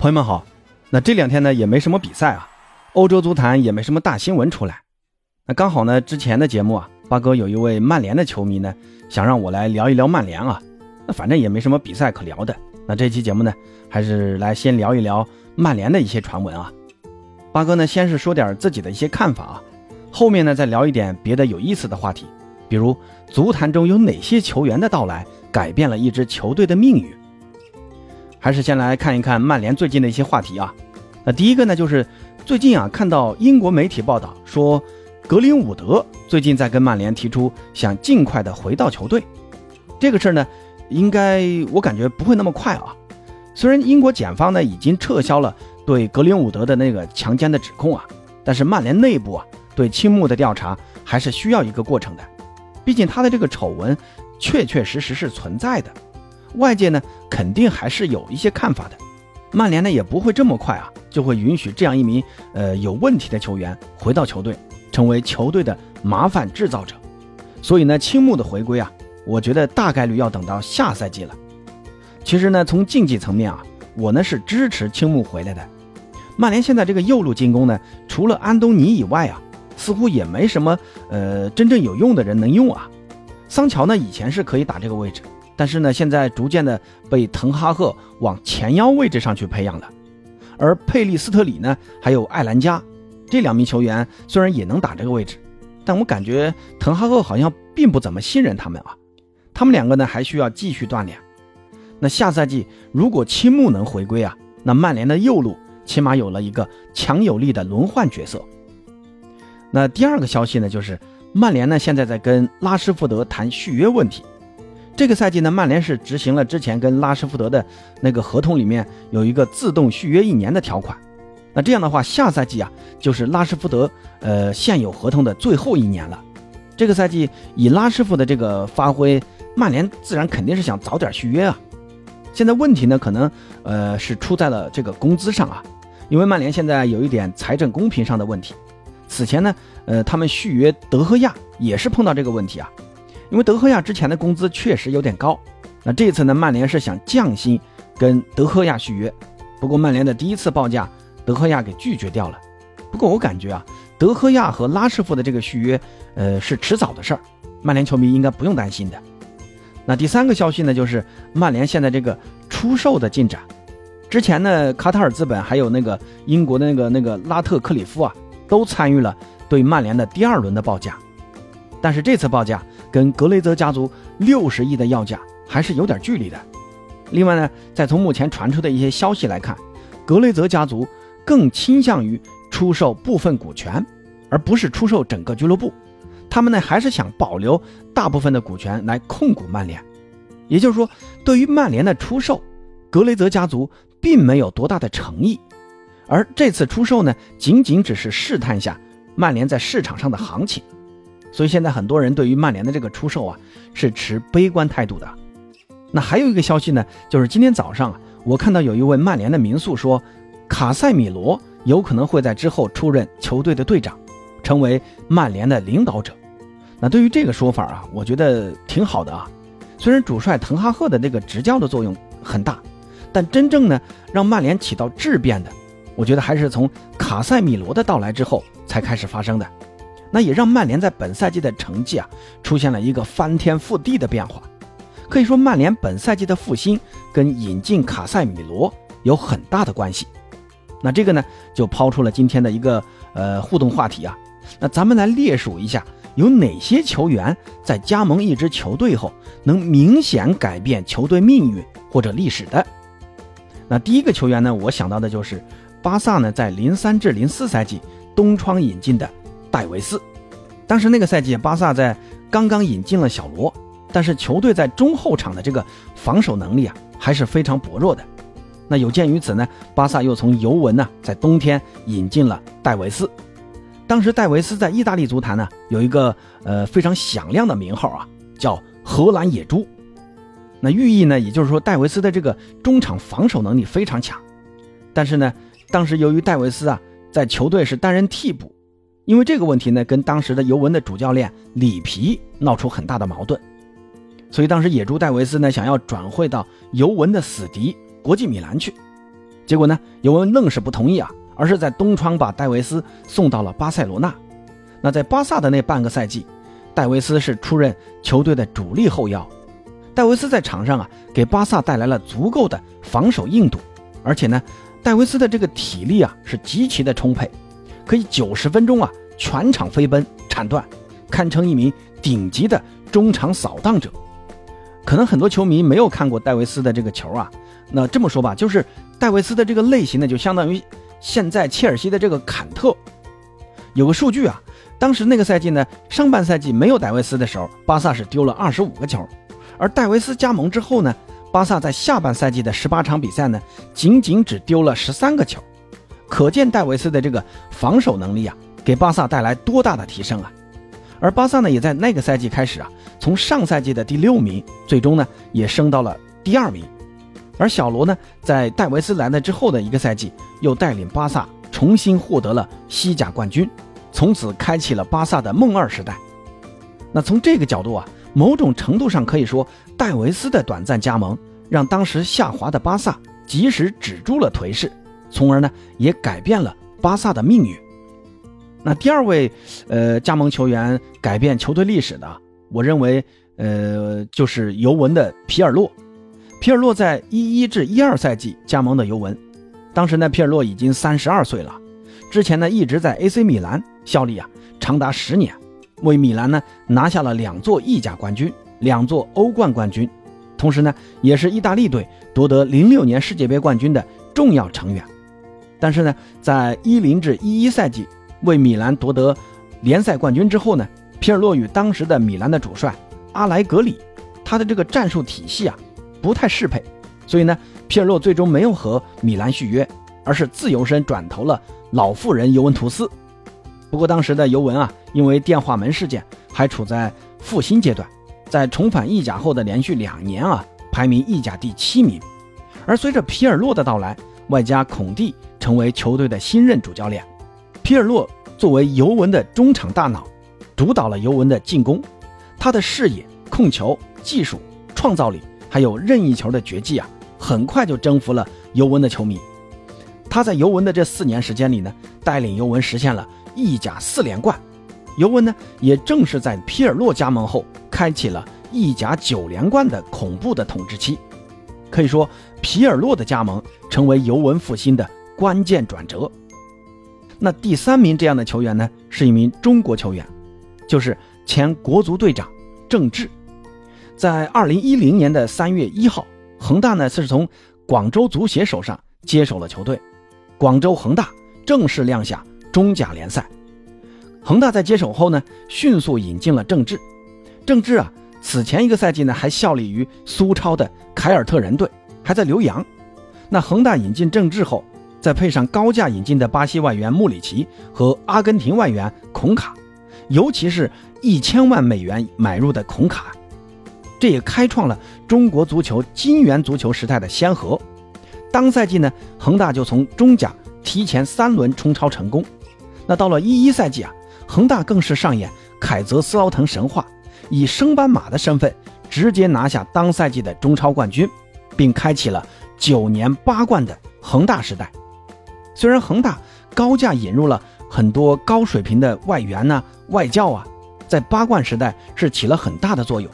朋友们好，那这两天呢也没什么比赛啊，欧洲足坛也没什么大新闻出来。那刚好呢，之前的节目啊，八哥有一位曼联的球迷呢，想让我来聊一聊曼联啊。那反正也没什么比赛可聊的，那这期节目呢，还是来先聊一聊曼联的一些传闻啊。八哥呢，先是说点自己的一些看法啊，后面呢再聊一点别的有意思的话题，比如足坛中有哪些球员的到来改变了一支球队的命运。还是先来看一看曼联最近的一些话题啊。那第一个呢，就是最近啊，看到英国媒体报道说，格林伍德最近在跟曼联提出想尽快的回到球队。这个事儿呢，应该我感觉不会那么快啊。虽然英国检方呢已经撤销了对格林伍德的那个强奸的指控啊，但是曼联内部啊对青木的调查还是需要一个过程的。毕竟他的这个丑闻确确实实是存在的。外界呢肯定还是有一些看法的，曼联呢也不会这么快啊就会允许这样一名呃有问题的球员回到球队，成为球队的麻烦制造者。所以呢，青木的回归啊，我觉得大概率要等到下赛季了。其实呢，从竞技层面啊，我呢是支持青木回来的。曼联现在这个右路进攻呢，除了安东尼以外啊，似乎也没什么呃真正有用的人能用啊。桑乔呢以前是可以打这个位置。但是呢，现在逐渐的被滕哈赫往前腰位置上去培养了，而佩利斯特里呢，还有艾兰加这两名球员虽然也能打这个位置，但我感觉滕哈赫好像并不怎么信任他们啊。他们两个呢还需要继续锻炼。那下赛季如果青木能回归啊，那曼联的右路起码有了一个强有力的轮换角色。那第二个消息呢，就是曼联呢现在在跟拉什福德谈续约问题。这个赛季呢，曼联是执行了之前跟拉什福德的那个合同里面有一个自动续约一年的条款。那这样的话，下赛季啊就是拉什福德呃现有合同的最后一年了。这个赛季以拉什福的这个发挥，曼联自然肯定是想早点续约啊。现在问题呢，可能呃是出在了这个工资上啊，因为曼联现在有一点财政公平上的问题。此前呢，呃他们续约德赫亚也是碰到这个问题啊。因为德赫亚之前的工资确实有点高，那这次呢，曼联是想降薪跟德赫亚续约，不过曼联的第一次报价，德赫亚给拒绝掉了。不过我感觉啊，德赫亚和拉什福的这个续约，呃，是迟早的事儿，曼联球迷应该不用担心的。那第三个消息呢，就是曼联现在这个出售的进展，之前呢，卡塔尔资本还有那个英国的那个那个拉特克里夫啊，都参与了对曼联的第二轮的报价，但是这次报价。跟格雷泽家族六十亿的要价还是有点距离的。另外呢，再从目前传出的一些消息来看，格雷泽家族更倾向于出售部分股权，而不是出售整个俱乐部。他们呢，还是想保留大部分的股权来控股曼联。也就是说，对于曼联的出售，格雷泽家族并没有多大的诚意。而这次出售呢，仅仅只是试探下曼联在市场上的行情。所以现在很多人对于曼联的这个出售啊是持悲观态度的。那还有一个消息呢，就是今天早上啊，我看到有一位曼联的民宿说，卡塞米罗有可能会在之后出任球队的队长，成为曼联的领导者。那对于这个说法啊，我觉得挺好的啊。虽然主帅滕哈赫的那个执教的作用很大，但真正呢让曼联起到质变的，我觉得还是从卡塞米罗的到来之后才开始发生的。那也让曼联在本赛季的成绩啊出现了一个翻天覆地的变化，可以说曼联本赛季的复兴跟引进卡塞米罗有很大的关系。那这个呢就抛出了今天的一个呃互动话题啊，那咱们来列数一下有哪些球员在加盟一支球队后能明显改变球队命运或者历史的。那第一个球员呢，我想到的就是巴萨呢在零三至零四赛季东窗引进的。戴维斯，当时那个赛季，巴萨在刚刚引进了小罗，但是球队在中后场的这个防守能力啊，还是非常薄弱的。那有鉴于此呢，巴萨又从尤文呢，在冬天引进了戴维斯。当时戴维斯在意大利足坛呢，有一个呃非常响亮的名号啊，叫荷兰野猪。那寓意呢，也就是说戴维斯的这个中场防守能力非常强。但是呢，当时由于戴维斯啊，在球队是担任替补。因为这个问题呢，跟当时的尤文的主教练里皮闹出很大的矛盾，所以当时野猪戴维斯呢想要转会到尤文的死敌国际米兰去，结果呢，尤文愣是不同意啊，而是在东窗把戴维斯送到了巴塞罗那。那在巴萨的那半个赛季，戴维斯是出任球队的主力后腰。戴维斯在场上啊，给巴萨带来了足够的防守硬度，而且呢，戴维斯的这个体力啊是极其的充沛，可以九十分钟啊全场飞奔铲断，堪称一名顶级的中场扫荡者。可能很多球迷没有看过戴维斯的这个球啊，那这么说吧，就是戴维斯的这个类型呢，就相当于现在切尔西的这个坎特。有个数据啊，当时那个赛季呢，上半赛季没有戴维斯的时候，巴萨是丢了二十五个球。而戴维斯加盟之后呢，巴萨在下半赛季的十八场比赛呢，仅仅只丢了十三个球，可见戴维斯的这个防守能力啊，给巴萨带来多大的提升啊！而巴萨呢，也在那个赛季开始啊，从上赛季的第六名，最终呢，也升到了第二名。而小罗呢，在戴维斯来了之后的一个赛季，又带领巴萨重新获得了西甲冠军，从此开启了巴萨的梦二时代。那从这个角度啊。某种程度上可以说，戴维斯的短暂加盟让当时下滑的巴萨及时止住了颓势，从而呢也改变了巴萨的命运。那第二位，呃，加盟球员改变球队历史的，我认为，呃，就是尤文的皮尔洛。皮尔洛在一一至一二赛季加盟的尤文，当时呢，皮尔洛已经三十二岁了，之前呢一直在 AC 米兰效力啊，长达十年。为米兰呢拿下了两座意甲冠军，两座欧冠冠军，同时呢也是意大利队夺得零六年世界杯冠军的重要成员。但是呢，在一零至一一赛季为米兰夺得联赛冠军之后呢，皮尔洛与当时的米兰的主帅阿莱格里，他的这个战术体系啊不太适配，所以呢，皮尔洛最终没有和米兰续约，而是自由身转投了老妇人尤文图斯。不过当时的尤文啊，因为电话门事件还处在复兴阶段，在重返意甲后的连续两年啊，排名意甲第七名。而随着皮尔洛的到来，外加孔蒂成为球队的新任主教练，皮尔洛作为尤文的中场大脑，主导了尤文的进攻。他的视野、控球、技术、创造力，还有任意球的绝技啊，很快就征服了尤文的球迷。他在尤文的这四年时间里呢，带领尤文实现了。意甲四连冠，尤文呢也正是在皮尔洛加盟后，开启了意甲九连冠的恐怖的统治期。可以说，皮尔洛的加盟成为尤文复兴的关键转折。那第三名这样的球员呢，是一名中国球员，就是前国足队长郑智。在二零一零年的三月一号，恒大呢是从广州足协手上接手了球队，广州恒大正式亮相。中甲联赛，恒大在接手后呢，迅速引进了郑智。郑智啊，此前一个赛季呢，还效力于苏超的凯尔特人队，还在留洋。那恒大引进郑智后，再配上高价引进的巴西外援穆里奇和阿根廷外援孔卡，尤其是一千万美元买入的孔卡，这也开创了中国足球金元足球时代的先河。当赛季呢，恒大就从中甲提前三轮冲超成功。那到了一一赛季啊，恒大更是上演凯泽斯劳滕神话，以升班马的身份直接拿下当赛季的中超冠军，并开启了九年八冠的恒大时代。虽然恒大高价引入了很多高水平的外援呢、外教啊，在八冠时代是起了很大的作用，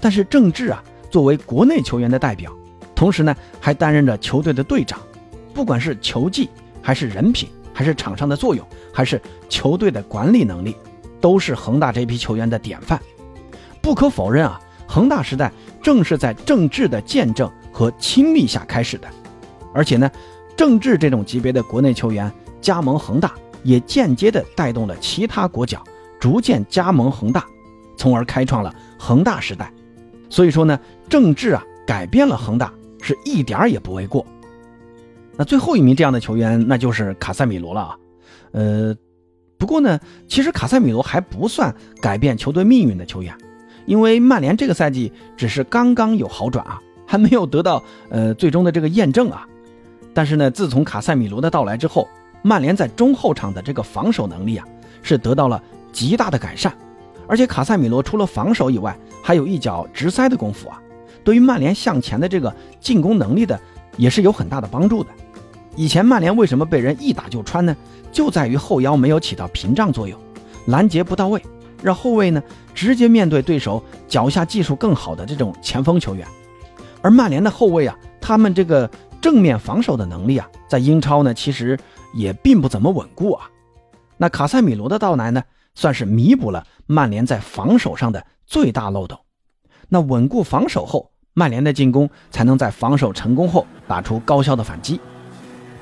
但是郑智啊，作为国内球员的代表，同时呢还担任着球队的队长，不管是球技还是人品。还是场上的作用，还是球队的管理能力，都是恒大这批球员的典范。不可否认啊，恒大时代正是在郑智的见证和亲历下开始的。而且呢，郑智这种级别的国内球员加盟恒大，也间接的带动了其他国脚逐渐加盟恒大，从而开创了恒大时代。所以说呢，郑智啊改变了恒大是一点儿也不为过。那最后一名这样的球员，那就是卡塞米罗了啊。呃，不过呢，其实卡塞米罗还不算改变球队命运的球员，因为曼联这个赛季只是刚刚有好转啊，还没有得到呃最终的这个验证啊。但是呢，自从卡塞米罗的到来之后，曼联在中后场的这个防守能力啊，是得到了极大的改善。而且卡塞米罗除了防守以外，还有一脚直塞的功夫啊，对于曼联向前的这个进攻能力的，也是有很大的帮助的。以前曼联为什么被人一打就穿呢？就在于后腰没有起到屏障作用，拦截不到位，让后卫呢直接面对对手脚下技术更好的这种前锋球员。而曼联的后卫啊，他们这个正面防守的能力啊，在英超呢其实也并不怎么稳固啊。那卡塞米罗的到来呢，算是弥补了曼联在防守上的最大漏洞。那稳固防守后，曼联的进攻才能在防守成功后打出高效的反击。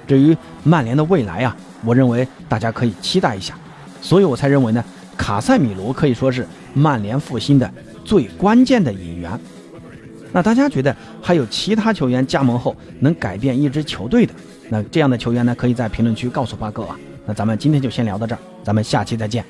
至于曼联的未来啊，我认为大家可以期待一下。所以我才认为呢，卡塞米罗可以说是曼联复兴的最关键的引援。那大家觉得还有其他球员加盟后能改变一支球队的？那这样的球员呢，可以在评论区告诉八哥啊。那咱们今天就先聊到这儿，咱们下期再见。